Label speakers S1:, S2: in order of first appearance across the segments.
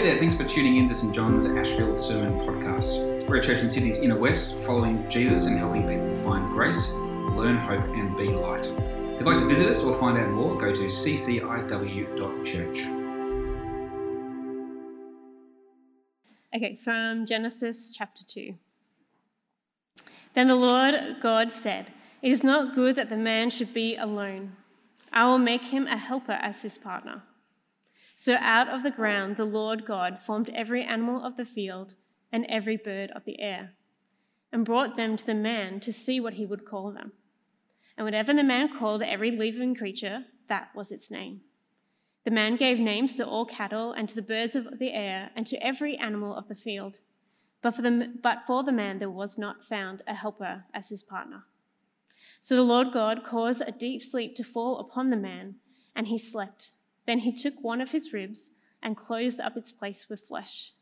S1: Hey there, thanks for tuning in to St John's Ashfield Sermon Podcast. We're a church in Sydney's inner west, following Jesus and helping people find grace, learn hope, and be light. If you'd like to visit us or find out more, go to cciw.church.
S2: Okay, from Genesis chapter 2. Then the Lord God said, It is not good that the man should be alone. I will make him a helper as his partner. So out of the ground the Lord God formed every animal of the field and every bird of the air, and brought them to the man to see what he would call them. And whatever the man called every living creature, that was its name. The man gave names to all cattle and to the birds of the air and to every animal of the field. But for the, but for the man there was not found a helper as his partner. So the Lord God caused a deep sleep to fall upon the man, and he slept. Then he took one of his ribs and closed up its place with flesh.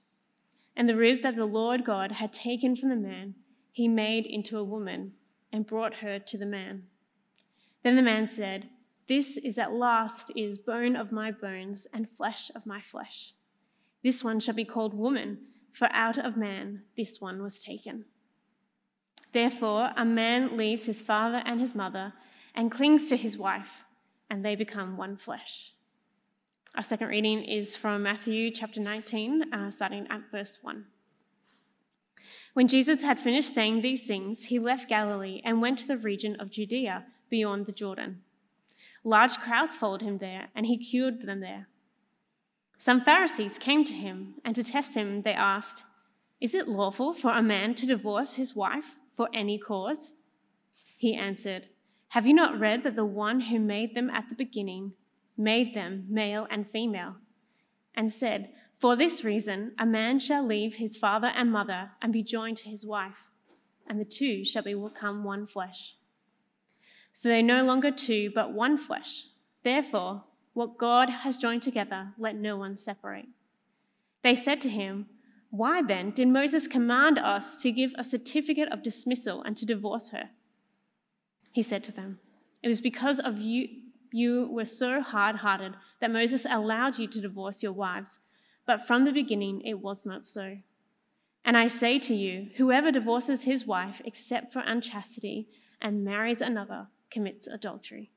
S2: And the rib that the Lord God had taken from the man, he made into a woman and brought her to the man. Then the man said, This is at last is bone of my bones and flesh of my flesh. This one shall be called woman, for out of man this one was taken. Therefore, a man leaves his father and his mother and clings to his wife, and they become one flesh. Our second reading is from Matthew chapter 19, uh, starting at verse 1. When Jesus had finished saying these things, he left Galilee and went to the region of Judea beyond the Jordan. Large crowds followed him there, and he cured them there. Some Pharisees came to him, and to test him, they asked, Is it lawful for a man to divorce his wife for any cause? He answered, Have you not read that the one who made them at the beginning made them male and female, and said, For this reason, a man shall leave his father and mother and be joined to his wife, and the two shall become one flesh. So they no longer two, but one flesh. Therefore, what God has joined together, let no one separate. They said to him, Why then did Moses command us to give a certificate of dismissal and to divorce her? He said to them, It was because of you you were so hard hearted that Moses allowed you to divorce your wives, but from the beginning it was not so. And I say to you, whoever divorces his wife except for unchastity and marries another commits adultery.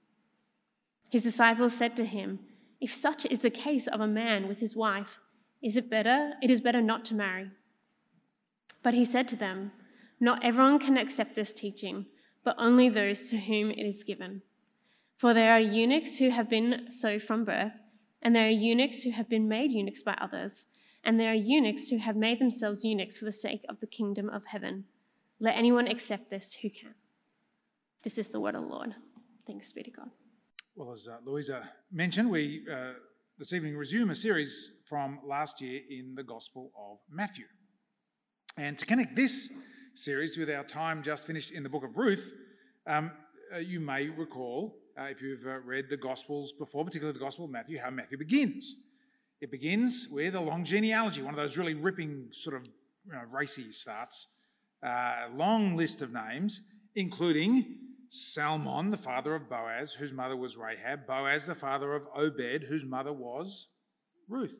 S2: His disciples said to him, If such is the case of a man with his wife, is it better? It is better not to marry. But he said to them, Not everyone can accept this teaching, but only those to whom it is given. For there are eunuchs who have been so from birth, and there are eunuchs who have been made eunuchs by others, and there are eunuchs who have made themselves eunuchs for the sake of the kingdom of heaven. Let anyone accept this who can. This is the word of the Lord. Thanks be to God.
S3: Well, as uh, Louisa mentioned, we uh, this evening resume a series from last year in the Gospel of Matthew. And to connect this series with our time just finished in the book of Ruth, um, uh, you may recall uh, if you've uh, read the Gospels before, particularly the Gospel of Matthew, how Matthew begins. It begins with a long genealogy, one of those really ripping, sort of you know, racy starts. A uh, long list of names, including Salmon, the father of Boaz, whose mother was Rahab, Boaz, the father of Obed, whose mother was Ruth,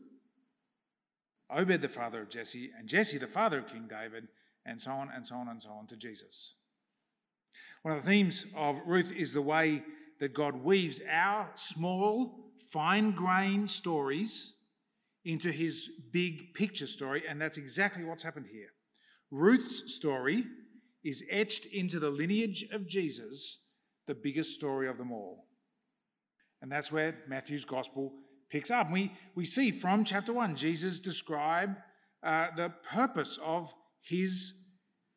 S3: Obed, the father of Jesse, and Jesse, the father of King David, and so on and so on and so on to Jesus. One of the themes of Ruth is the way that God weaves our small, fine grained stories into his big picture story, and that's exactly what's happened here. Ruth's story is etched into the lineage of Jesus, the biggest story of them all. And that's where Matthew's gospel picks up. We, we see from chapter 1 Jesus describe uh, the purpose of his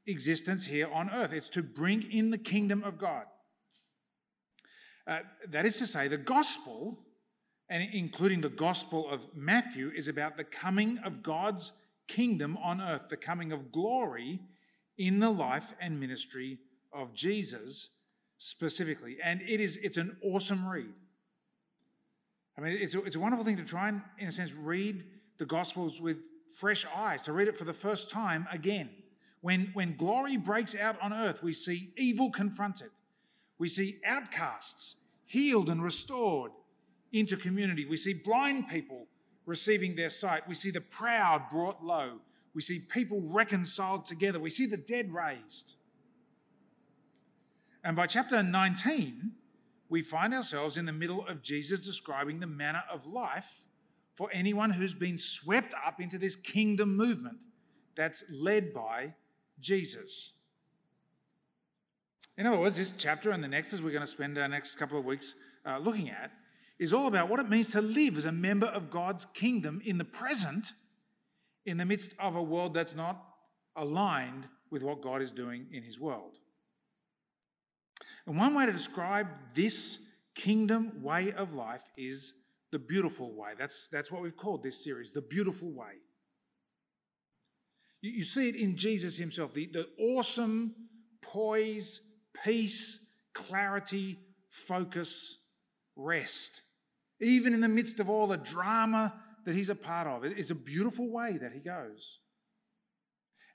S3: existence here on earth it's to bring in the kingdom of God. Uh, that is to say, the gospel, and including the gospel of Matthew, is about the coming of God's kingdom on earth, the coming of glory in the life and ministry of Jesus specifically. And it is it's an awesome read. I mean, it's a, it's a wonderful thing to try and, in a sense, read the Gospels with fresh eyes, to read it for the first time again. When, when glory breaks out on earth, we see evil confronted. We see outcasts healed and restored into community. We see blind people receiving their sight. We see the proud brought low. We see people reconciled together. We see the dead raised. And by chapter 19, we find ourselves in the middle of Jesus describing the manner of life for anyone who's been swept up into this kingdom movement that's led by Jesus. In other words, this chapter and the next, as we're going to spend our next couple of weeks uh, looking at, is all about what it means to live as a member of God's kingdom in the present, in the midst of a world that's not aligned with what God is doing in his world. And one way to describe this kingdom way of life is the beautiful way. That's, that's what we've called this series, the beautiful way. You, you see it in Jesus himself, the, the awesome poise, peace, clarity, focus, rest. Even in the midst of all the drama that he's a part of, it's a beautiful way that he goes.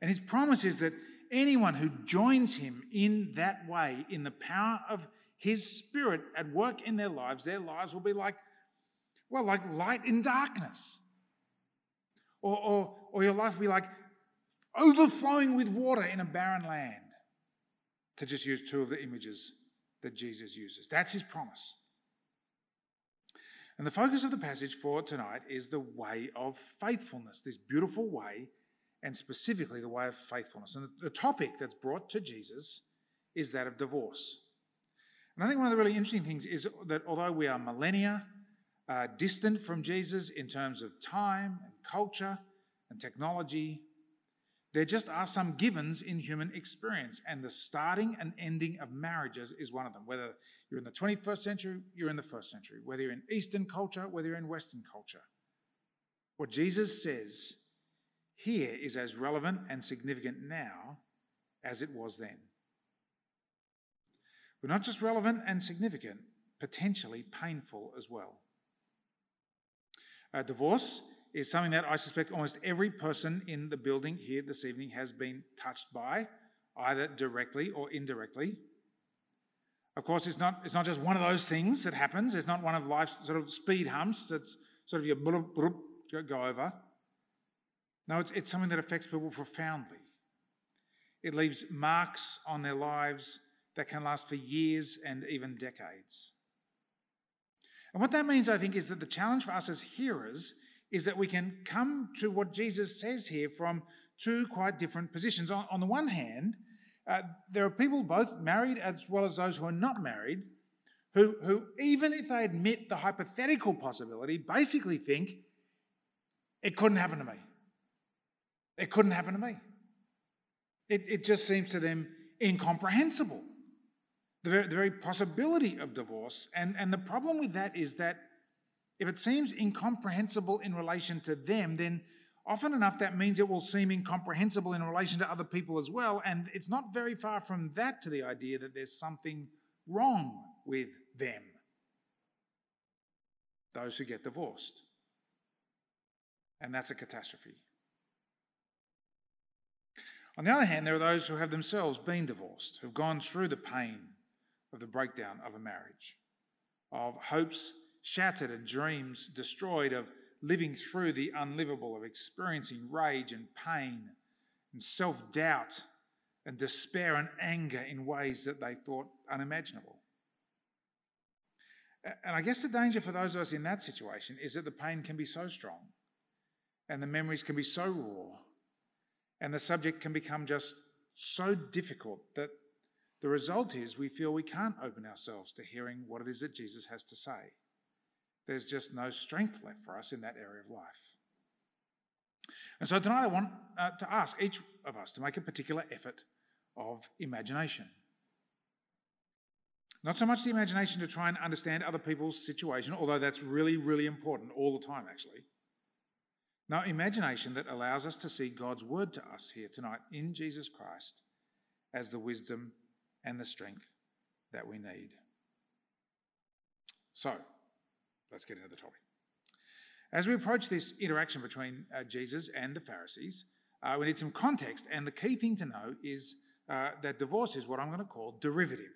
S3: And his promise is that anyone who joins him in that way, in the power of his spirit at work in their lives, their lives will be like well, like light in darkness. Or, or, or your life will be like overflowing with water in a barren land, to just use two of the images that Jesus uses. That's his promise. And the focus of the passage for tonight is the way of faithfulness, this beautiful way, and specifically the way of faithfulness. And the topic that's brought to Jesus is that of divorce. And I think one of the really interesting things is that although we are millennia, uh, distant from Jesus in terms of time and culture and technology. There just are some givens in human experience, and the starting and ending of marriages is one of them. Whether you're in the 21st century, you're in the first century. Whether you're in Eastern culture, whether you're in Western culture. What Jesus says here is as relevant and significant now as it was then. But not just relevant and significant, potentially painful as well. A divorce is something that I suspect almost every person in the building here this evening has been touched by, either directly or indirectly. Of course, it's not, it's not just one of those things that happens. It's not one of life's sort of speed humps that's sort of your bloop, bloop, go over. No, it's, it's something that affects people profoundly. It leaves marks on their lives that can last for years and even decades. And what that means, I think, is that the challenge for us as hearers is that we can come to what Jesus says here from two quite different positions. On, on the one hand, uh, there are people, both married as well as those who are not married, who, who, even if they admit the hypothetical possibility, basically think it couldn't happen to me. It couldn't happen to me. It, it just seems to them incomprehensible the very, the very possibility of divorce. And, and the problem with that is that if it seems incomprehensible in relation to them, then often enough that means it will seem incomprehensible in relation to other people as well. And it's not very far from that to the idea that there's something wrong with them, those who get divorced. And that's a catastrophe. On the other hand, there are those who have themselves been divorced, who've gone through the pain of the breakdown of a marriage, of hopes shattered and dreams destroyed, of living through the unlivable, of experiencing rage and pain and self doubt and despair and anger in ways that they thought unimaginable. And I guess the danger for those of us in that situation is that the pain can be so strong and the memories can be so raw and the subject can become just so difficult that the result is we feel we can't open ourselves to hearing what it is that Jesus has to say. There's just no strength left for us in that area of life. And so tonight I want uh, to ask each of us to make a particular effort of imagination. Not so much the imagination to try and understand other people's situation, although that's really, really important all the time, actually. No, imagination that allows us to see God's word to us here tonight in Jesus Christ as the wisdom and the strength that we need. So, let's get into the topic. As we approach this interaction between uh, Jesus and the Pharisees, uh, we need some context, and the key thing to know is uh, that divorce is what I'm going to call derivative.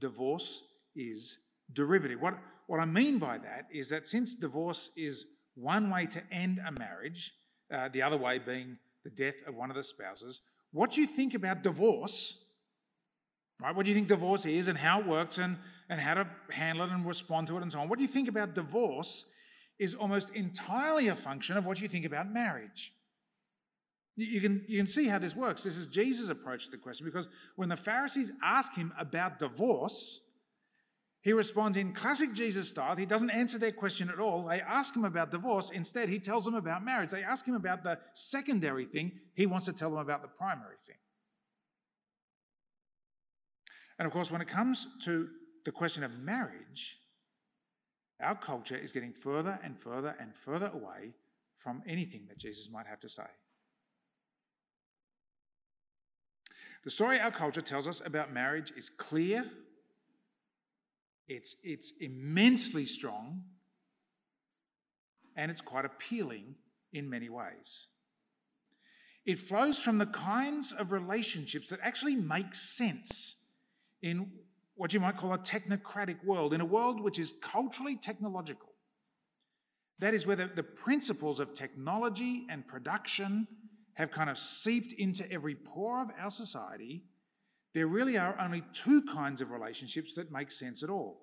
S3: Divorce is derivative. What, what I mean by that is that since divorce is one way to end a marriage, uh, the other way being the death of one of the spouses, what do you think about divorce? Right? What do you think divorce is and how it works and, and how to handle it and respond to it and so on? What you think about divorce is almost entirely a function of what you think about marriage. You can, you can see how this works. This is Jesus' approach to the question because when the Pharisees ask him about divorce, he responds in classic Jesus style. He doesn't answer their question at all. They ask him about divorce. Instead, he tells them about marriage. They ask him about the secondary thing. He wants to tell them about the primary thing. And of course, when it comes to the question of marriage, our culture is getting further and further and further away from anything that Jesus might have to say. The story our culture tells us about marriage is clear, it's, it's immensely strong, and it's quite appealing in many ways. It flows from the kinds of relationships that actually make sense in what you might call a technocratic world, in a world which is culturally technological. That is where the, the principles of technology and production have kind of seeped into every pore of our society. There really are only two kinds of relationships that make sense at all.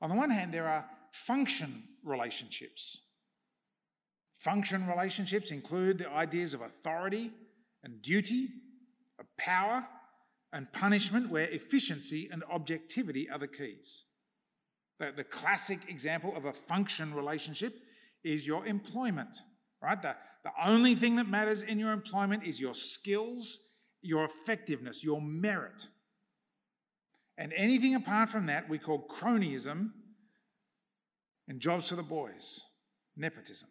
S3: On the one hand, there are function relationships. Function relationships include the ideas of authority and duty, of power and punishment where efficiency and objectivity are the keys. The, the classic example of a function relationship is your employment, right? The, the only thing that matters in your employment is your skills, your effectiveness, your merit. And anything apart from that we call cronyism and jobs for the boys, nepotism.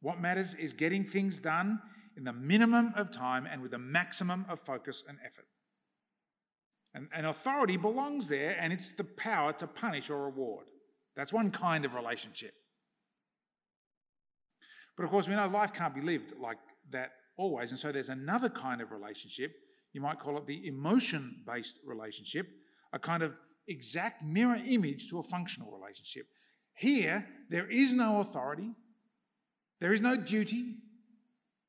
S3: What matters is getting things done in the minimum of time and with the maximum of focus and effort. And, and authority belongs there, and it's the power to punish or reward. That's one kind of relationship. But of course, we know life can't be lived like that always. And so there's another kind of relationship. You might call it the emotion based relationship, a kind of exact mirror image to a functional relationship. Here, there is no authority, there is no duty,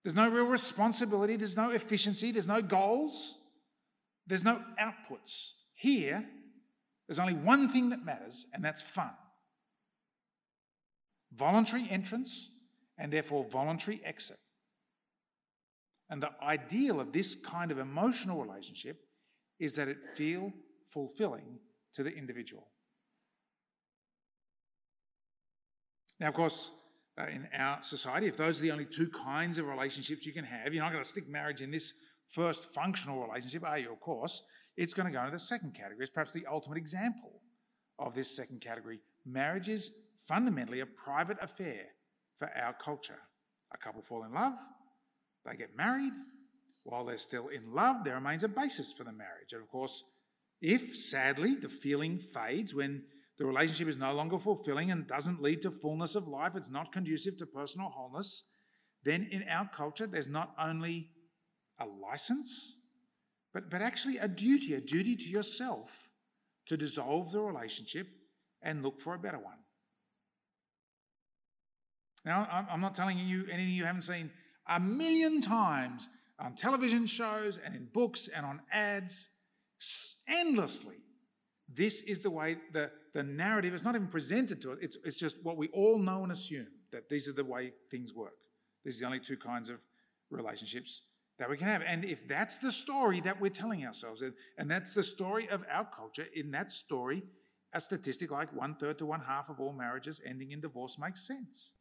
S3: there's no real responsibility, there's no efficiency, there's no goals. There's no outputs. Here, there's only one thing that matters, and that's fun. Voluntary entrance and therefore voluntary exit. And the ideal of this kind of emotional relationship is that it feel fulfilling to the individual. Now, of course, uh, in our society, if those are the only two kinds of relationships you can have, you're not going to stick marriage in this first functional relationship, are you? Of course. It's going to go into the second category. It's perhaps the ultimate example of this second category. Marriage is fundamentally a private affair for our culture. A couple fall in love, they get married. While they're still in love, there remains a basis for the marriage. And of course, if sadly the feeling fades when the relationship is no longer fulfilling and doesn't lead to fullness of life, it's not conducive to personal wholeness, then in our culture, there's not only a license, but, but actually a duty, a duty to yourself to dissolve the relationship and look for a better one. Now, I'm not telling you anything you haven't seen a million times on television shows and in books and on ads, endlessly. This is the way the, the narrative is not even presented to us, it's, it's just what we all know and assume that these are the way things work. These are the only two kinds of relationships that we can have. And if that's the story that we're telling ourselves, and that's the story of our culture, in that story, a statistic like one third to one half of all marriages ending in divorce makes sense.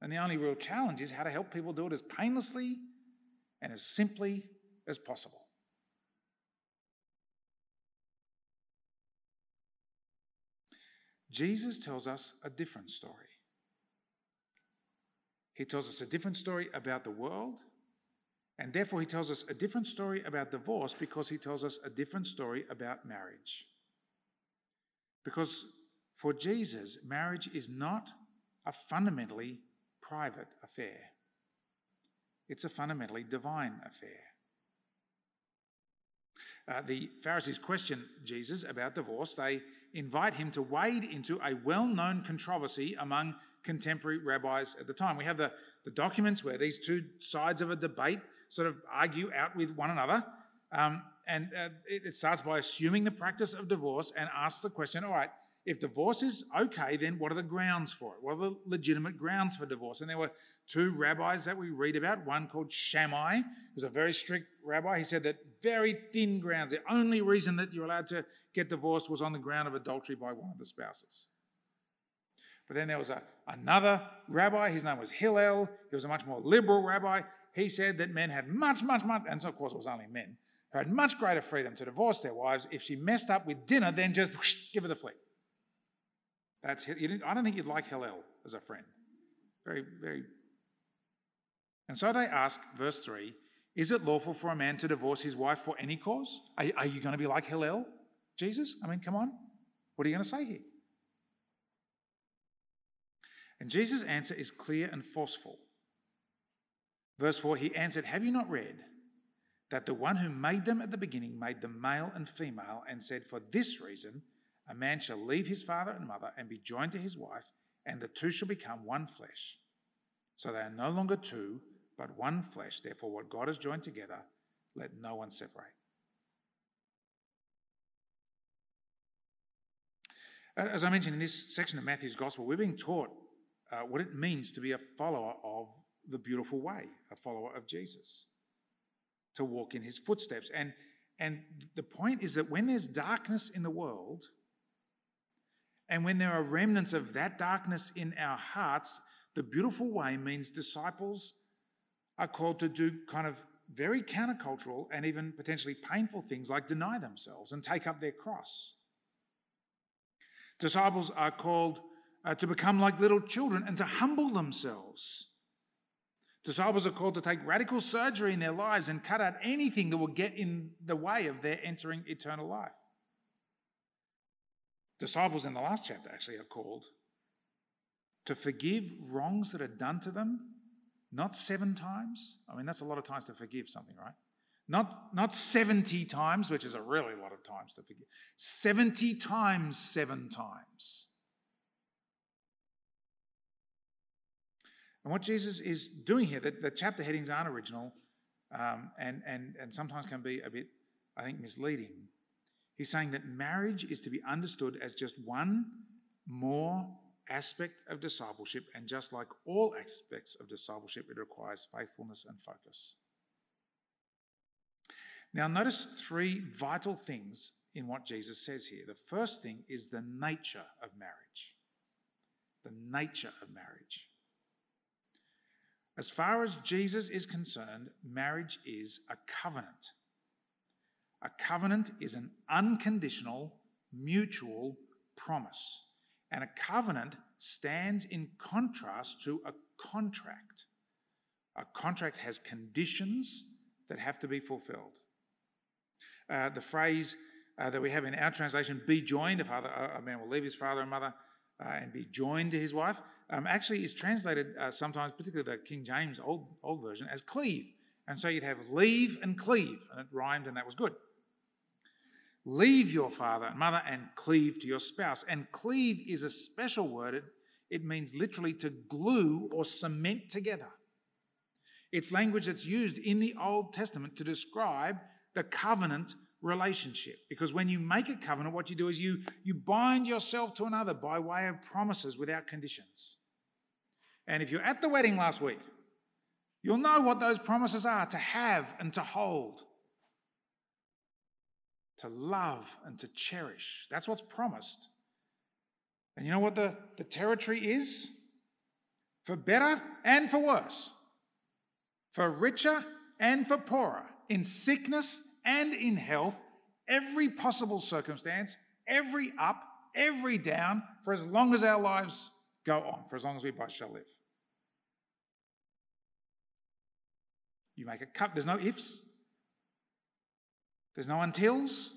S3: And the only real challenge is how to help people do it as painlessly and as simply as possible. Jesus tells us a different story. He tells us a different story about the world, and therefore he tells us a different story about divorce because he tells us a different story about marriage. Because for Jesus, marriage is not a fundamentally private affair, it's a fundamentally divine affair. uh, the Pharisees question Jesus about divorce, they invite him to wade into a well known controversy among contemporary rabbis at the time. We have the, the documents where these two sides of a debate sort of argue out with one another. Um, and uh, it, it starts by assuming the practice of divorce and asks the question all right, if divorce is okay, then what are the grounds for it? What are the legitimate grounds for divorce? And there were two rabbis that we read about, one called Shammai, who's a very strict rabbi. He said that very thin grounds, the only reason that you're allowed to get divorced was on the ground of adultery by one of the spouses. But then there was a, another rabbi, his name was Hillel. He was a much more liberal rabbi. He said that men had much, much, much, and so of course it was only men, who had much greater freedom to divorce their wives. If she messed up with dinner, then just whoosh, give her the flick. That's you. I don't think you'd like Hillel as a friend. Very, very. And so they ask, verse 3 Is it lawful for a man to divorce his wife for any cause? Are, are you going to be like Hillel, Jesus? I mean, come on. What are you going to say here? And Jesus' answer is clear and forceful. Verse 4 He answered, Have you not read that the one who made them at the beginning made them male and female, and said, For this reason, a man shall leave his father and mother and be joined to his wife, and the two shall become one flesh. So they are no longer two, but one flesh. Therefore, what God has joined together, let no one separate. As I mentioned in this section of Matthew's Gospel, we're being taught uh, what it means to be a follower of the beautiful way, a follower of Jesus, to walk in his footsteps. And, and the point is that when there's darkness in the world, and when there are remnants of that darkness in our hearts, the beautiful way means disciples are called to do kind of very countercultural and even potentially painful things like deny themselves and take up their cross. Disciples are called uh, to become like little children and to humble themselves. Disciples are called to take radical surgery in their lives and cut out anything that will get in the way of their entering eternal life. Disciples in the last chapter actually are called to forgive wrongs that are done to them, not seven times. I mean, that's a lot of times to forgive something, right? Not, not 70 times, which is a really lot of times to forgive. 70 times seven times. And what Jesus is doing here, the, the chapter headings aren't original um, and, and, and sometimes can be a bit, I think, misleading. He's saying that marriage is to be understood as just one more aspect of discipleship, and just like all aspects of discipleship, it requires faithfulness and focus. Now, notice three vital things in what Jesus says here. The first thing is the nature of marriage. The nature of marriage. As far as Jesus is concerned, marriage is a covenant. A covenant is an unconditional, mutual promise. And a covenant stands in contrast to a contract. A contract has conditions that have to be fulfilled. Uh, the phrase uh, that we have in our translation, be joined, a, father, a man will leave his father and mother uh, and be joined to his wife, um, actually is translated uh, sometimes, particularly the King James old, old version, as cleave. And so you'd have leave and cleave, and it rhymed, and that was good. Leave your father and mother and cleave to your spouse. And cleave is a special word. It, it means literally to glue or cement together. It's language that's used in the Old Testament to describe the covenant relationship. Because when you make a covenant, what you do is you, you bind yourself to another by way of promises without conditions. And if you're at the wedding last week, you'll know what those promises are to have and to hold to love and to cherish. That's what's promised. And you know what the, the territory is? For better and for worse, for richer and for poorer, in sickness and in health, every possible circumstance, every up, every down, for as long as our lives go on, for as long as we both shall live. You make a cut, there's no ifs, there's no untils.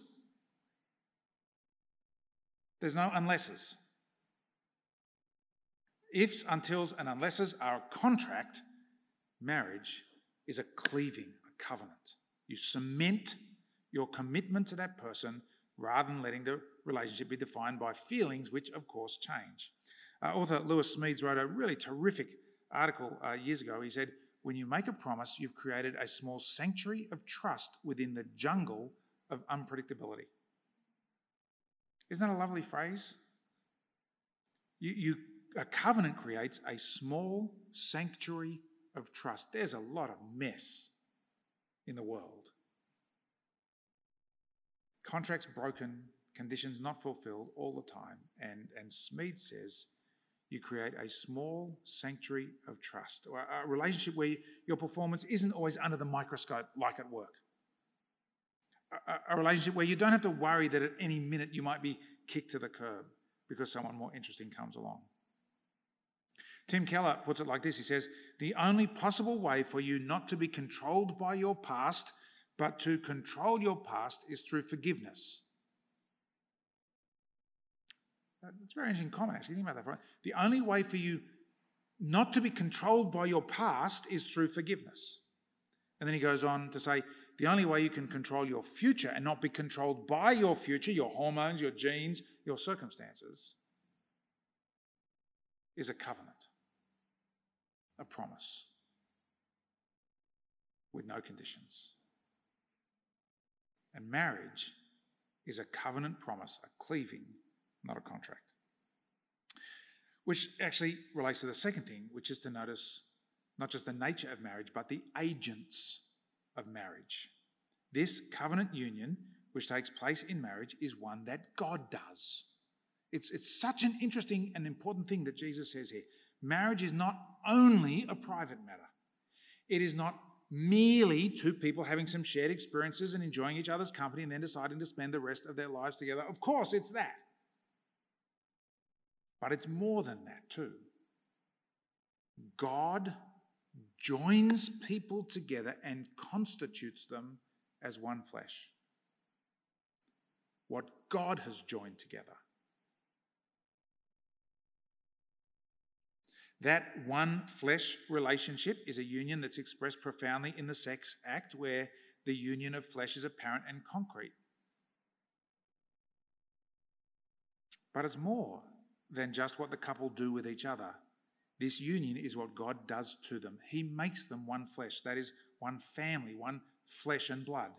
S3: There's no unlesses. Ifs, untils, and unlesses are a contract. Marriage is a cleaving, a covenant. You cement your commitment to that person rather than letting the relationship be defined by feelings, which of course change. Uh, author Lewis Smedes wrote a really terrific article uh, years ago. He said, When you make a promise, you've created a small sanctuary of trust within the jungle of unpredictability. Isn't that a lovely phrase? You, you, a covenant creates a small sanctuary of trust. There's a lot of mess in the world. Contracts broken, conditions not fulfilled all the time. And, and Smedes says you create a small sanctuary of trust, or a relationship where your performance isn't always under the microscope like at work. A, a relationship where you don't have to worry that at any minute you might be kicked to the curb because someone more interesting comes along. Tim Keller puts it like this He says, The only possible way for you not to be controlled by your past, but to control your past, is through forgiveness. That's a very interesting comment, actually. Think about that. Right? The only way for you not to be controlled by your past is through forgiveness. And then he goes on to say, the only way you can control your future and not be controlled by your future, your hormones, your genes, your circumstances, is a covenant, a promise with no conditions. And marriage is a covenant promise, a cleaving not a contract. Which actually relates to the second thing, which is to notice not just the nature of marriage, but the agents of marriage. This covenant union, which takes place in marriage, is one that God does. It's, it's such an interesting and important thing that Jesus says here. Marriage is not only a private matter, it is not merely two people having some shared experiences and enjoying each other's company and then deciding to spend the rest of their lives together. Of course, it's that. But it's more than that, too. God joins people together and constitutes them as one flesh. What God has joined together. That one flesh relationship is a union that's expressed profoundly in the sex act, where the union of flesh is apparent and concrete. But it's more than just what the couple do with each other. This union is what God does to them. He makes them one flesh, that is, one family, one flesh and blood.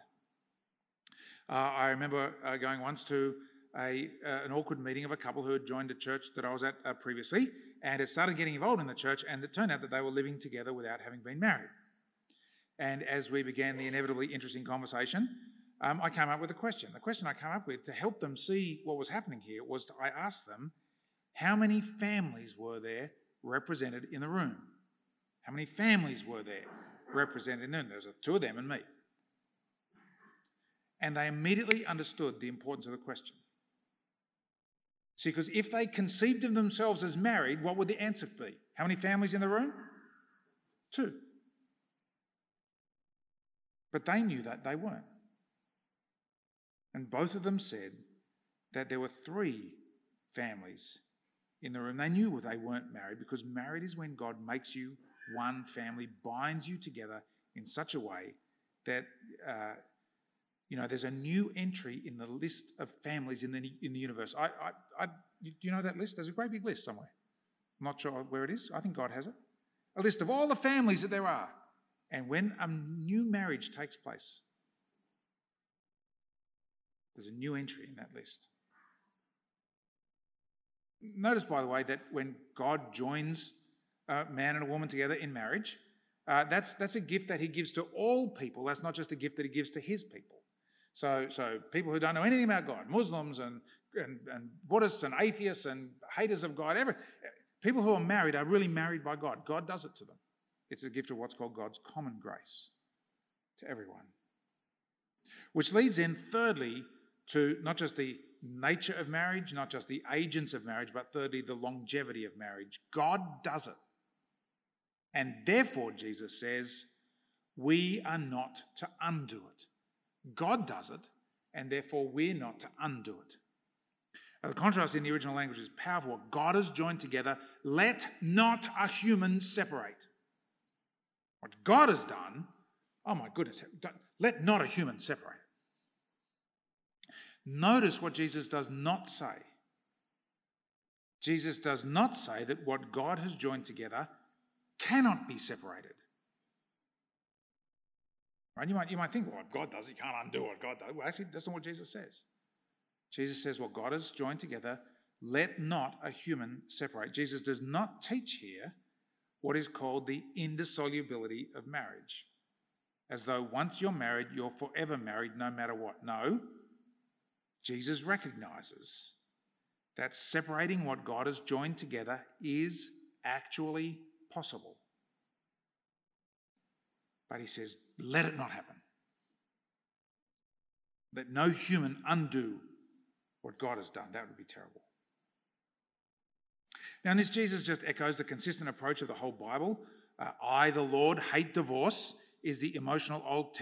S3: Uh, I remember uh, going once to a, uh, an awkward meeting of a couple who had joined a church that I was at uh, previously and had started getting involved in the church, and it turned out that they were living together without having been married. And as we began the inevitably interesting conversation, um, I came up with a question. The question I came up with to help them see what was happening here was to, I asked them, how many families were there represented in the room? How many families were there represented in the room? There was two of them and me. And they immediately understood the importance of the question. See, because if they conceived of themselves as married, what would the answer be? How many families in the room? Two. But they knew that they weren't. And both of them said that there were three families in the room. They knew they weren't married because married is when God makes you one family, binds you together in such a way that uh, you know there's a new entry in the list of families in the in the universe. I, I, I, you know that list? There's a great big list somewhere. I'm not sure where it is. I think God has it. A list of all the families that there are. And when a new marriage takes place, there's a new entry in that list. Notice, by the way, that when God joins a man and a woman together in marriage, uh, that's, that's a gift that he gives to all people. That's not just a gift that he gives to his people. So, so people who don't know anything about God, Muslims and, and, and Buddhists and atheists and haters of God, every, people who are married are really married by God. God does it to them. It's a gift of what's called God's common grace to everyone. Which leads in, thirdly, to not just the nature of marriage, not just the agents of marriage, but thirdly, the longevity of marriage. God does it. And therefore, Jesus says, we are not to undo it. God does it, and therefore we're not to undo it. Now, the contrast in the original language is powerful. What God has joined together, let not a human separate. What God has done, oh my goodness, let not a human separate. Notice what Jesus does not say. Jesus does not say that what God has joined together cannot be separated. Right? You might, you might think, well, God does, he can't undo what God does. Well, actually, that's not what Jesus says. Jesus says, what God has joined together, let not a human separate. Jesus does not teach here what is called the indissolubility of marriage, as though once you're married, you're forever married no matter what. No, Jesus recognizes that separating what God has joined together is actually possible. But he says, let it not happen. Let no human undo what God has done. That would be terrible. Now, in this, Jesus just echoes the consistent approach of the whole Bible. Uh, I, the Lord, hate divorce, is the emotional Old,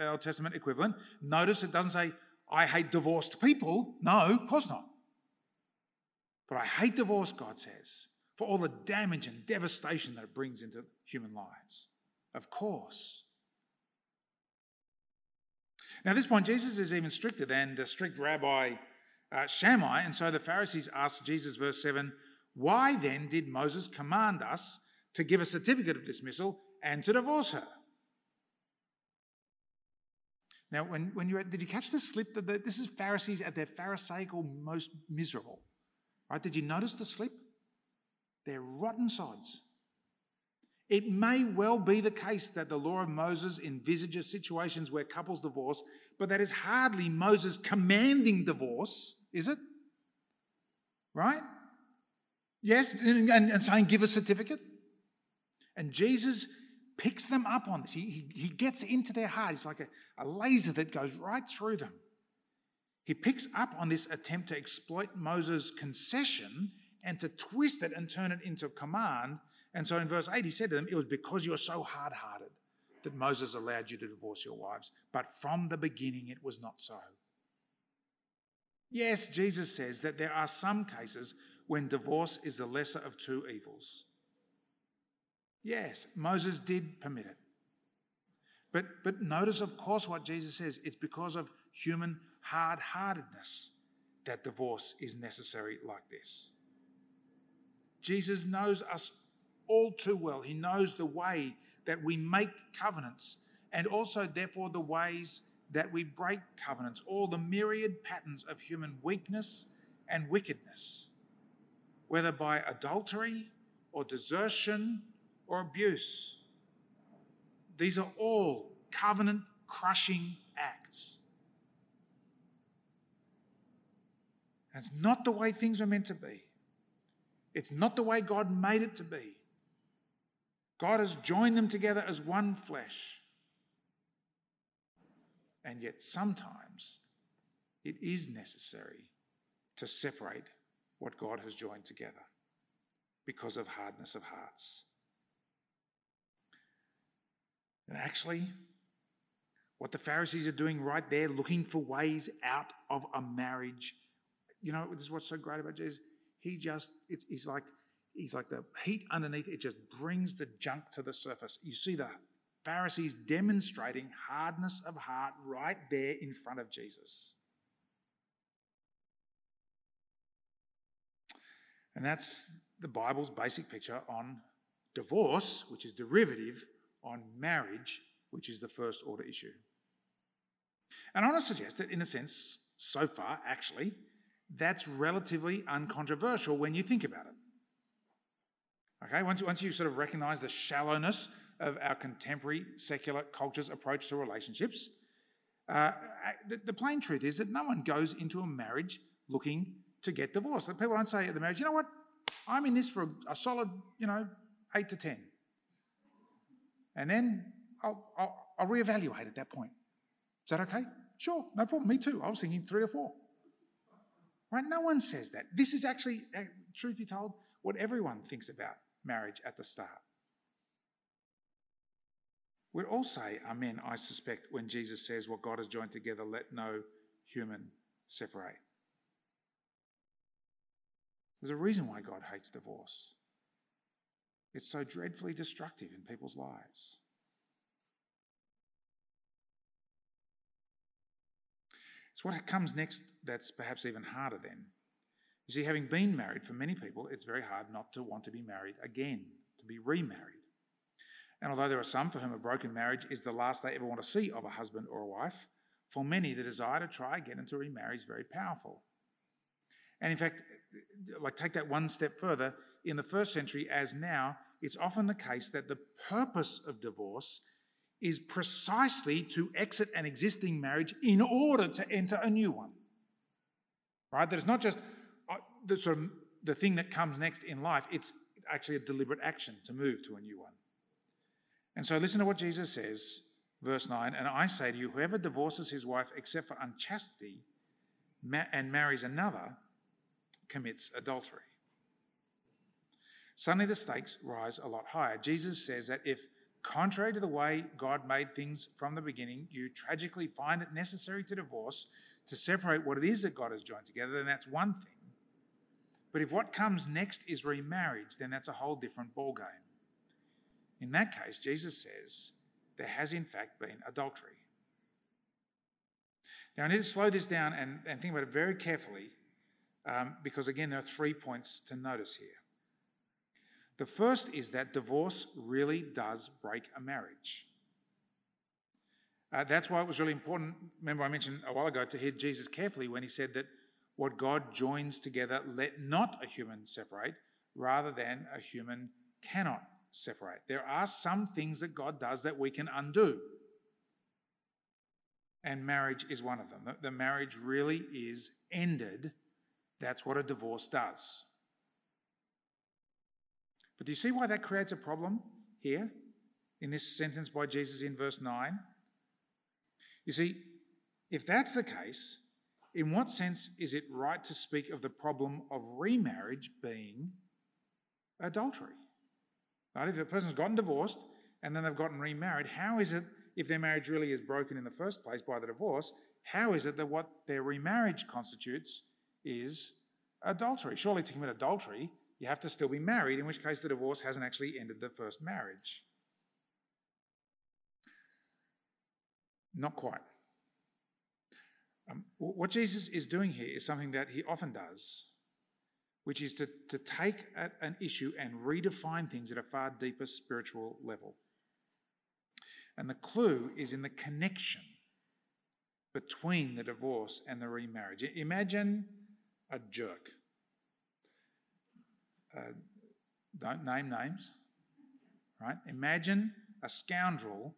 S3: Old Testament equivalent. Notice it doesn't say, I hate divorced people. No, of course not. But I hate divorce, God says, for all the damage and devastation that it brings into human lives. Of course. Now, at this point, Jesus is even stricter than the strict rabbi uh, Shammai, and so the Pharisees asked Jesus, verse 7, Why then did Moses command us to give a certificate of dismissal and to divorce her? Now, when, when you did you catch the slip? That this is Pharisees at their Pharisaical most miserable. Right? Did you notice the slip? They're rotten sods. It may well be the case that the law of Moses envisages situations where couples divorce, but that is hardly Moses commanding divorce, is it? Right? Yes, and, and saying, give a certificate. And Jesus picks them up on this. He, he, he gets into their heart. He's like a, a laser that goes right through them. He picks up on this attempt to exploit Moses' concession and to twist it and turn it into a command and so in verse 8, he said to them, It was because you are so hard hearted that Moses allowed you to divorce your wives. But from the beginning, it was not so. Yes, Jesus says that there are some cases when divorce is the lesser of two evils. Yes, Moses did permit it. But, but notice, of course, what Jesus says it's because of human hard heartedness that divorce is necessary like this. Jesus knows us all too well. He knows the way that we make covenants and also, therefore, the ways that we break covenants, all the myriad patterns of human weakness and wickedness, whether by adultery or desertion or abuse. These are all covenant crushing acts. It's not the way things are meant to be. It's not the way God made it to be. God has joined them together as one flesh. And yet, sometimes it is necessary to separate what God has joined together because of hardness of hearts. And actually, what the Pharisees are doing right there, looking for ways out of a marriage. You know, this is what's so great about Jesus. He just, it's, he's like, he's like the heat underneath it just brings the junk to the surface. You see the Pharisees demonstrating hardness of heart right there in front of Jesus. And that's the Bible's basic picture on divorce, which is derivative, on marriage, which is the first order issue. And I want to suggest that, in a sense, so far, actually, that's relatively uncontroversial when you think about it. Okay, once, once you sort of recognize the shallowness of our contemporary secular culture's approach to relationships, uh, the, the, plain truth is that no one goes into a marriage looking to get divorced. People don't say at the marriage, you know what, I'm in this for a, a solid, you know, eight to ten. And then I'll, I'll, I'll reevaluate at that point. Is that okay? Sure, no problem. Me too. I was thinking three or four. Right? No one says that. This is actually, uh, truth be told, what everyone thinks about marriage at the start. We'd all say amen, I suspect, when Jesus says, What God has joined together, let no human separate. There's a reason why God hates divorce. It's so dreadfully destructive in people's lives. It's what comes next that's perhaps even harder then. You see, having been married, for many people, it's very hard not to want to be married again, to be remarried. And although there are some for whom a broken marriage is the last they ever want to see of a husband or a wife, for many, the desire to try again and to remarry is very powerful. And in fact, like take that one step further, in the first century as now, it's often the case that the purpose of divorce is precisely to exit an existing marriage in order to enter a new one. Right? That it's not just the sort of the thing that comes next in life, it's actually a deliberate action to move to a new one. And so listen to what Jesus says, verse 9. And I say to you, whoever divorces his wife except for unchastity and marries another commits adultery. Suddenly the stakes rise a lot higher. Jesus says that if, contrary to the way God made things from the beginning, you tragically find it necessary to divorce to separate what it is that God has joined together, then that's one thing. But if what comes next is remarriage, then that's a whole different ballgame. In that case, Jesus says there has in fact been adultery. Now, I need to slow this down and, and think about it very carefully um, because, again, there are three points to notice here. The first is that divorce really does break a marriage. Uh, that's why it was really important. Remember, I mentioned a while ago to hear Jesus carefully when he said that what God joins together, let not a human separate, rather than a human cannot separate. There are some things that God does that we can undo. And marriage is one of them. The marriage really is ended. That's what a divorce does. But do you see why that creates a problem here in this sentence by Jesus in verse 9? You see, if that's the case, in what sense is it right to speak of the problem of remarriage being adultery? Right? If a person's gotten divorced and then they've gotten remarried, how is it, if their marriage really is broken in the first place by the divorce, how is it that what their remarriage constitutes is adultery? Surely to commit adultery, you have to still be married, in which case the divorce hasn't actually ended the first marriage. Not quite. Um, what Jesus is doing here is something that he often does which is to, to take an issue and redefine things at a far deeper spiritual level. And the clue is in the connection between the divorce and the remarriage. Imagine a jerk. Uh, don't name names, right? Imagine a scoundrel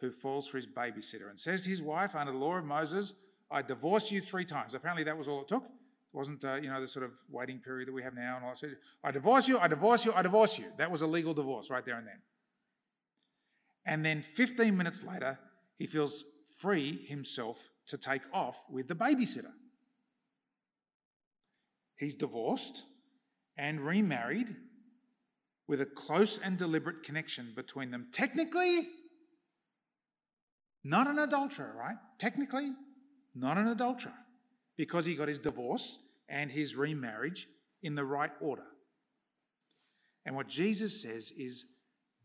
S3: who falls for his babysitter and says to his wife, under the law of Moses, I divorce you three times. Apparently, that was all it took. It wasn't, uh, you know, the sort of waiting period that we have now and all that. I divorce you, I divorce you, I divorce you. That was a legal divorce right there and then. And then 15 minutes later, he feels free himself to take off with the babysitter. He's divorced and remarried with a close and deliberate connection between them. Technically, not an adulterer, right? Technically, not an adulterer because he got his divorce and his remarriage in the right order. And what Jesus says is,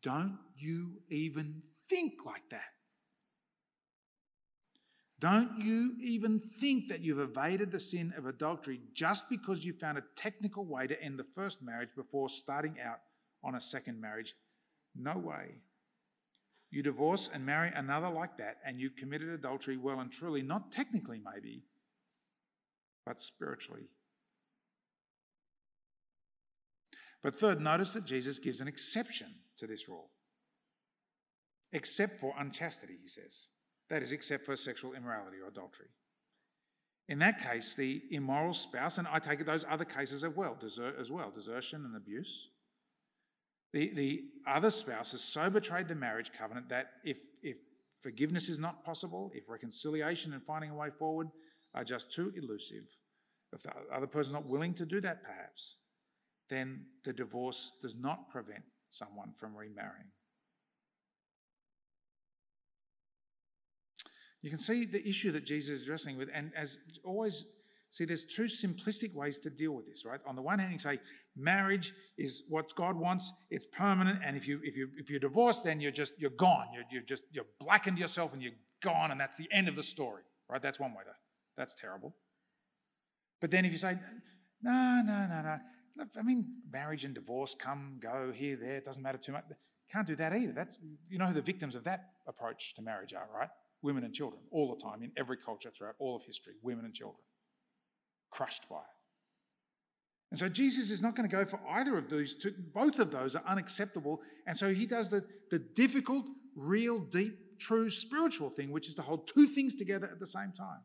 S3: don't you even think like that. Don't you even think that you've evaded the sin of adultery just because you found a technical way to end the first marriage before starting out on a second marriage. No way. You divorce and marry another like that, and you committed adultery well and truly, not technically maybe, but spiritually. But third, notice that Jesus gives an exception to this rule. Except for unchastity, he says. That is, except for sexual immorality or adultery. In that case, the immoral spouse, and I take it those other cases as well, desert, as well, desertion and abuse. The, the other spouse has so betrayed the marriage covenant that if, if forgiveness is not possible, if reconciliation and finding a way forward are just too elusive, if the other person is not willing to do that, perhaps, then the divorce does not prevent someone from remarrying. You can see the issue that Jesus is wrestling with, and as always, see, there's two simplistic ways to deal with this, right? On the one hand, you say marriage is what God wants; it's permanent, and if you if you if you're divorced, then you're just you're gone. You're you're just you're blackened yourself, and you're gone, and that's the end of the story, right? That's one way to That's terrible. But then if you say, no, no, no, no, I mean, marriage and divorce come, go, here, there, it doesn't matter too much. Can't do that either. That's you know who the victims of that approach to marriage are, right? Women and children, all the time, in every culture throughout all of history, women and children. Crushed by it. And so Jesus is not going to go for either of those two. Both of those are unacceptable. And so he does the, the difficult, real, deep, true spiritual thing, which is to hold two things together at the same time.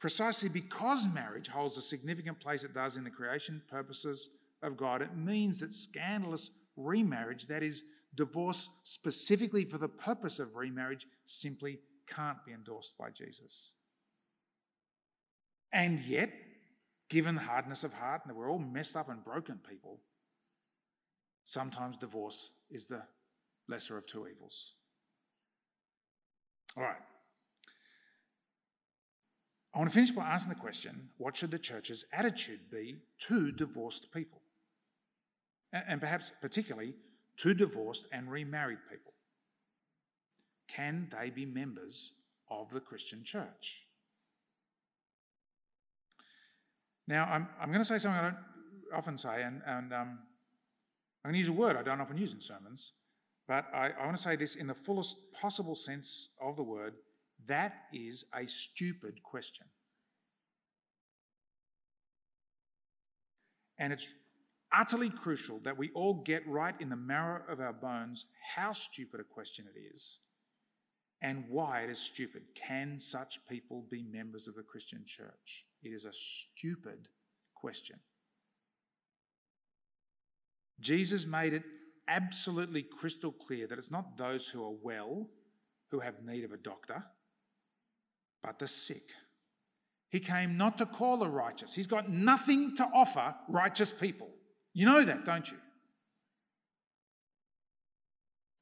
S3: Precisely because marriage holds a significant place it does in the creation purposes of God, it means that scandalous remarriage, that is, divorce specifically for the purpose of remarriage, simply can't be endorsed by Jesus. And yet, given the hardness of heart and that we're all messed up and broken people, sometimes divorce is the lesser of two evils. All right. I want to finish by asking the question what should the church's attitude be to divorced people? And perhaps particularly to divorced and remarried people. Can they be members of the Christian church? Now, I'm, I'm going to say something I don't often say, and, and um, I'm going to use a word I don't often use in sermons, but I, I want to say this in the fullest possible sense of the word. That is a stupid question. And it's utterly crucial that we all get right in the marrow of our bones how stupid a question it is and why it is stupid. Can such people be members of the Christian church? It is a stupid question. Jesus made it absolutely crystal clear that it's not those who are well who have need of a doctor, but the sick. He came not to call the righteous. He's got nothing to offer righteous people. You know that, don't you?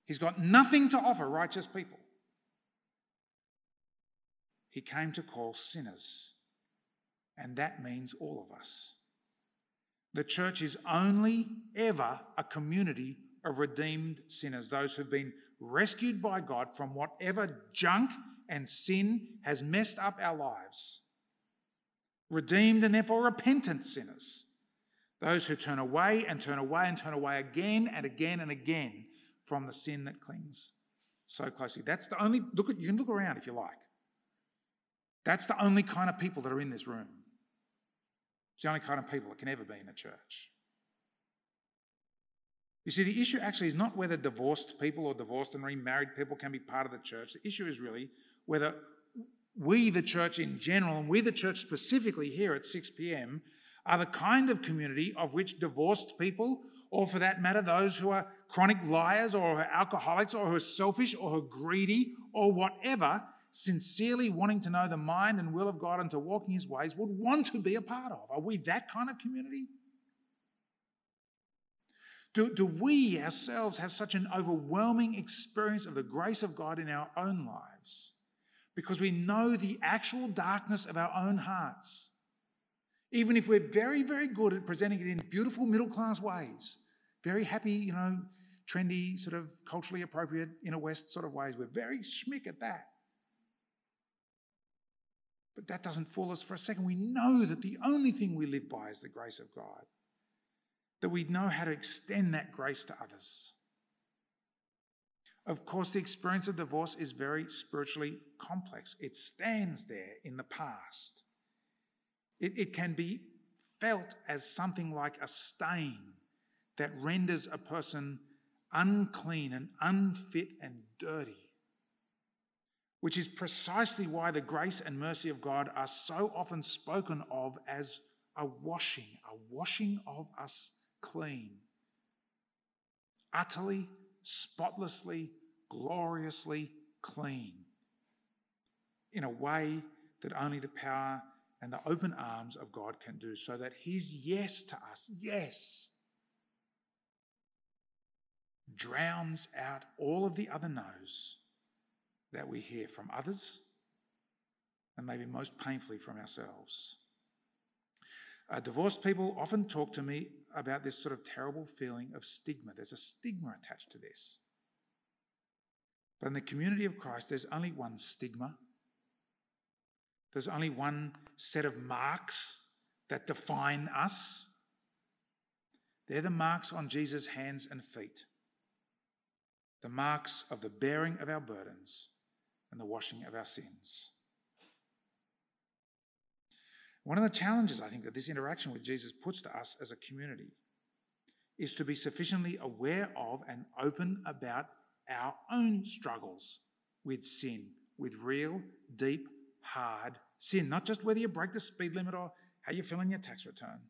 S3: He's got nothing to offer righteous people. He came to call sinners, and that means all of us. The church is only ever a community of redeemed sinners, those who've been rescued by God from whatever junk and sin has messed up our lives. Redeemed and therefore repentant sinners. Those who turn away and turn away and turn away again and again and again from the sin that clings so closely. That's the only look at you can look around if you like. That's the only kind of people that are in this room. It's the only kind of people that can ever be in a church. You see, the issue actually is not whether divorced people or divorced and remarried people can be part of the church. The issue is really whether we, the church in general, and we, the church specifically here at 6 p.m., are the kind of community of which divorced people, or for that matter, those who are chronic liars or alcoholics or who are selfish or who are greedy or whatever, sincerely wanting to know the mind and will of God and to walk in his ways would want to be a part of. Are we that kind of community? Do, do we ourselves have such an overwhelming experience of the grace of God in our own lives because we know the actual darkness of our own hearts? Even if we're very, very good at presenting it in beautiful middle class ways, very happy, you know, trendy, sort of culturally appropriate, inner West sort of ways, we're very schmick at that. But that doesn't fool us for a second. We know that the only thing we live by is the grace of God, that we know how to extend that grace to others. Of course, the experience of divorce is very spiritually complex. It stands there in the past. It, it can be felt as something like a stain that renders a person unclean and unfit and dirty which is precisely why the grace and mercy of God are so often spoken of as a washing, a washing of us clean. Utterly, spotlessly, gloriously clean. In a way that only the power and the open arms of God can do, so that His yes to us, yes, drowns out all of the other no's that we hear from others and maybe most painfully from ourselves. Uh, divorced people often talk to me about this sort of terrible feeling of stigma. There's a stigma attached to this. But in the community of Christ, there's only one stigma, There's only one set of marks that define us. They're the marks on Jesus' hands and feet, the marks of the bearing of our burdens and the washing of our sins. One of the challenges I think that this interaction with Jesus puts to us as a community is to be sufficiently aware of and open about our own struggles with sin, with real, deep, hard sin. Not just whether you break the speed limit or how you fill in your tax return,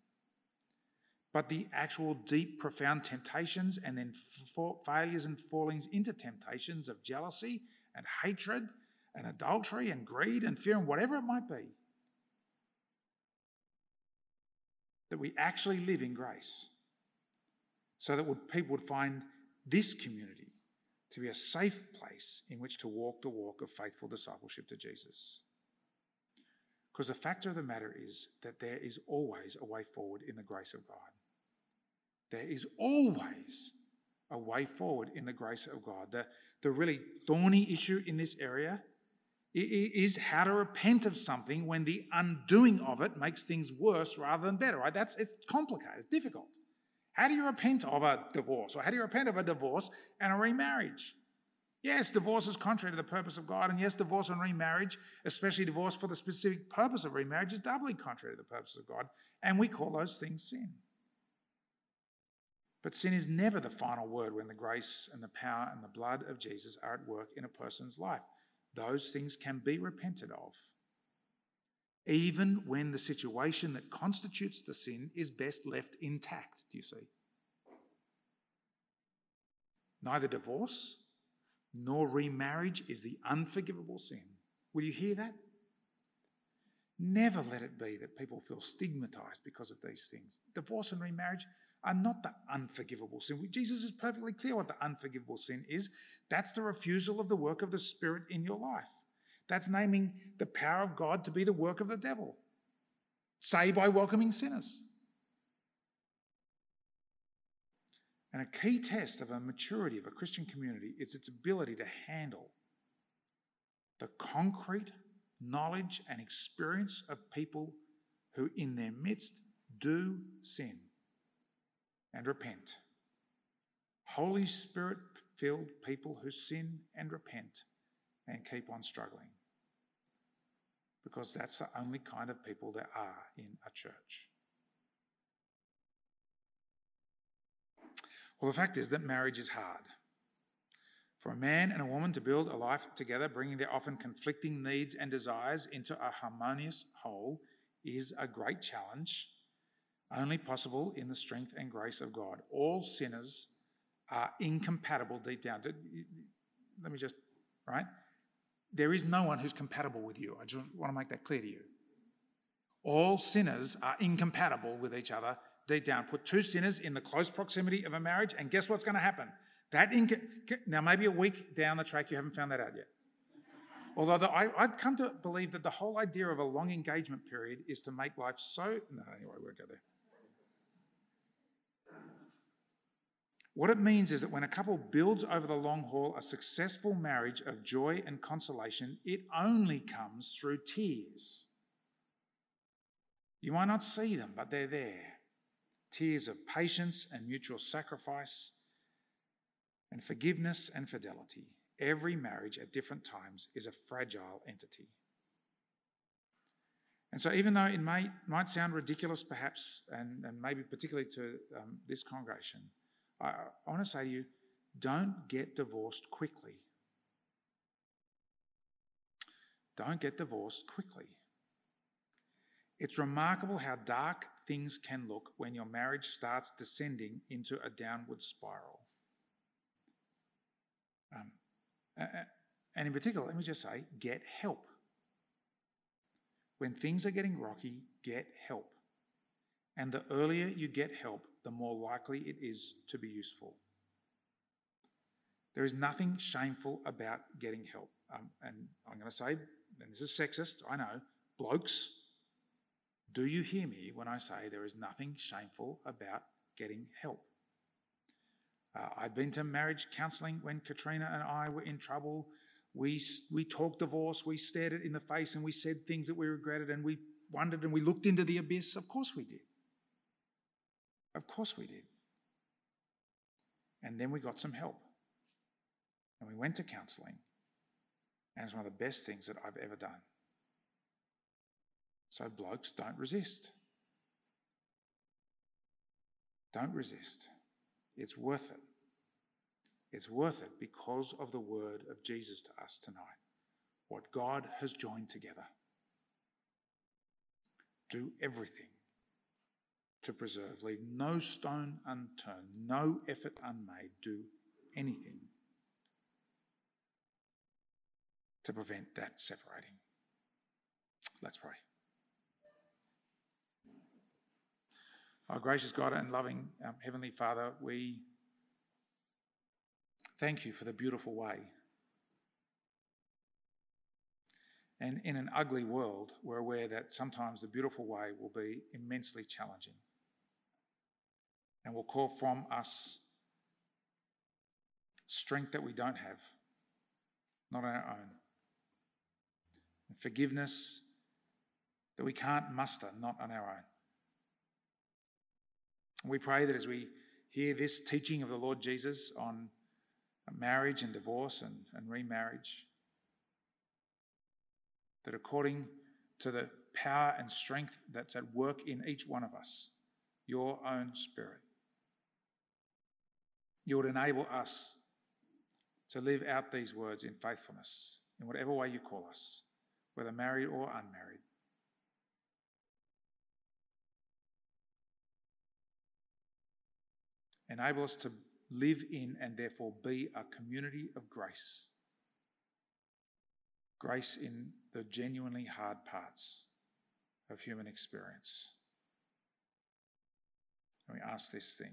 S3: but the actual deep, profound temptations and then f- failures and fallings into temptations of jealousy and hatred and adultery and greed and fear and whatever it might be. That we actually live in grace so that people would find this community to be a safe place in which to walk the walk of faithful discipleship to Jesus. Because the fact of the matter is that there is always a way forward in the grace of God. There is always a way forward in the grace of God. The, the really thorny issue in this area is how to repent of something when the undoing of it makes things worse rather than better. Right? That's it's complicated. It's difficult. How do you repent of a divorce? Or how do you repent of a divorce and a remarriage? Yes, divorce is contrary to the purpose of God. And yes, divorce and remarriage, especially divorce for the specific purpose of remarriage, is doubly contrary to the purpose of God. And we call those things sin. But sin is never the final word when the grace and the power and the blood of Jesus are at work in a person's life. Those things can be repented of even when the situation that constitutes the sin is best left intact. Do you see? Neither divorce nor remarriage is the unforgivable sin. Will you hear that? Never let it be that people feel stigmatized because of these things. Divorce and remarriage are not the unforgivable sin. Jesus is perfectly clear what the unforgivable sin is. That's the refusal of the work of the Spirit in your life. That's naming the power of God to be the work of the devil, say by welcoming sinners. And a key test of a maturity of a Christian community is its ability to handle the concrete knowledge and experience of people who, in their midst, do sin and repent. Holy Spirit filled people who sin and repent and keep on struggling because that's the only kind of people there are in a church. Well, the fact is that marriage is hard. For a man and a woman to build a life together, bringing their often conflicting needs and desires into a harmonious whole, is a great challenge, only possible in the strength and grace of God. All sinners are incompatible deep down. Let me just, right? There is no one who's compatible with you. I just want to make that clear to you. All sinners are incompatible with each other deep down. Put two sinners in the close proximity of a marriage, and guess what's going to happen? That inc- now maybe a week down the track you haven't found that out yet. Although the, I, have come to believe that the whole idea of a long engagement period is to make life so. No, anyway, we won't go there. What it means is that when a couple builds over the long haul a successful marriage of joy and consolation, it only comes through tears. You might not see them, but they're there. Tears of patience and mutual sacrifice, and forgiveness and fidelity. Every marriage at different times is a fragile entity. And so, even though it may, might sound ridiculous, perhaps, and, and maybe particularly to um, this congregation, I, I want to say to you don't get divorced quickly. Don't get divorced quickly. It's remarkable how dark things can look when your marriage starts descending into a downward spiral. Um, and in particular, let me just say get help. When things are getting rocky, get help. And the earlier you get help, the more likely it is to be useful. There is nothing shameful about getting help. Um, and I'm going to say, and this is sexist, I know, blokes, do you hear me when I say there is nothing shameful about getting help? Uh, I've been to marriage counselling when Katrina and I were in trouble We, we talked divorce, we stared it in the face, and we said things that we regretted, and we wondered and we looked into the abyss. Of course we did. Of course we did. And then we got some help. And we went to counselling. And it's one of the best things that I've ever done. So, blokes, don't resist. Don't resist. It's worth it. It's worth it because of the word of Jesus to us tonight. What God has joined together. Do everything to preserve. Leave no stone unturned, no effort unmade. Do anything to prevent that separating. Let's pray. Our gracious God and loving um, Heavenly Father, we thank you for the beautiful way. And in an ugly world, we're aware that sometimes the beautiful way will be immensely challenging and will call from us strength that we don't have, not our own, and forgiveness that we can't muster, not on our own. We pray that as we hear this teaching of the Lord Jesus on marriage and divorce and, and remarriage, that according to the power and strength that's at work in each one of us, your own spirit, you would enable us to live out these words in faithfulness in whatever way you call us, whether married or unmarried. Enable us to live in and therefore be a community of grace. Grace in the genuinely hard parts of human experience. And we ask this thing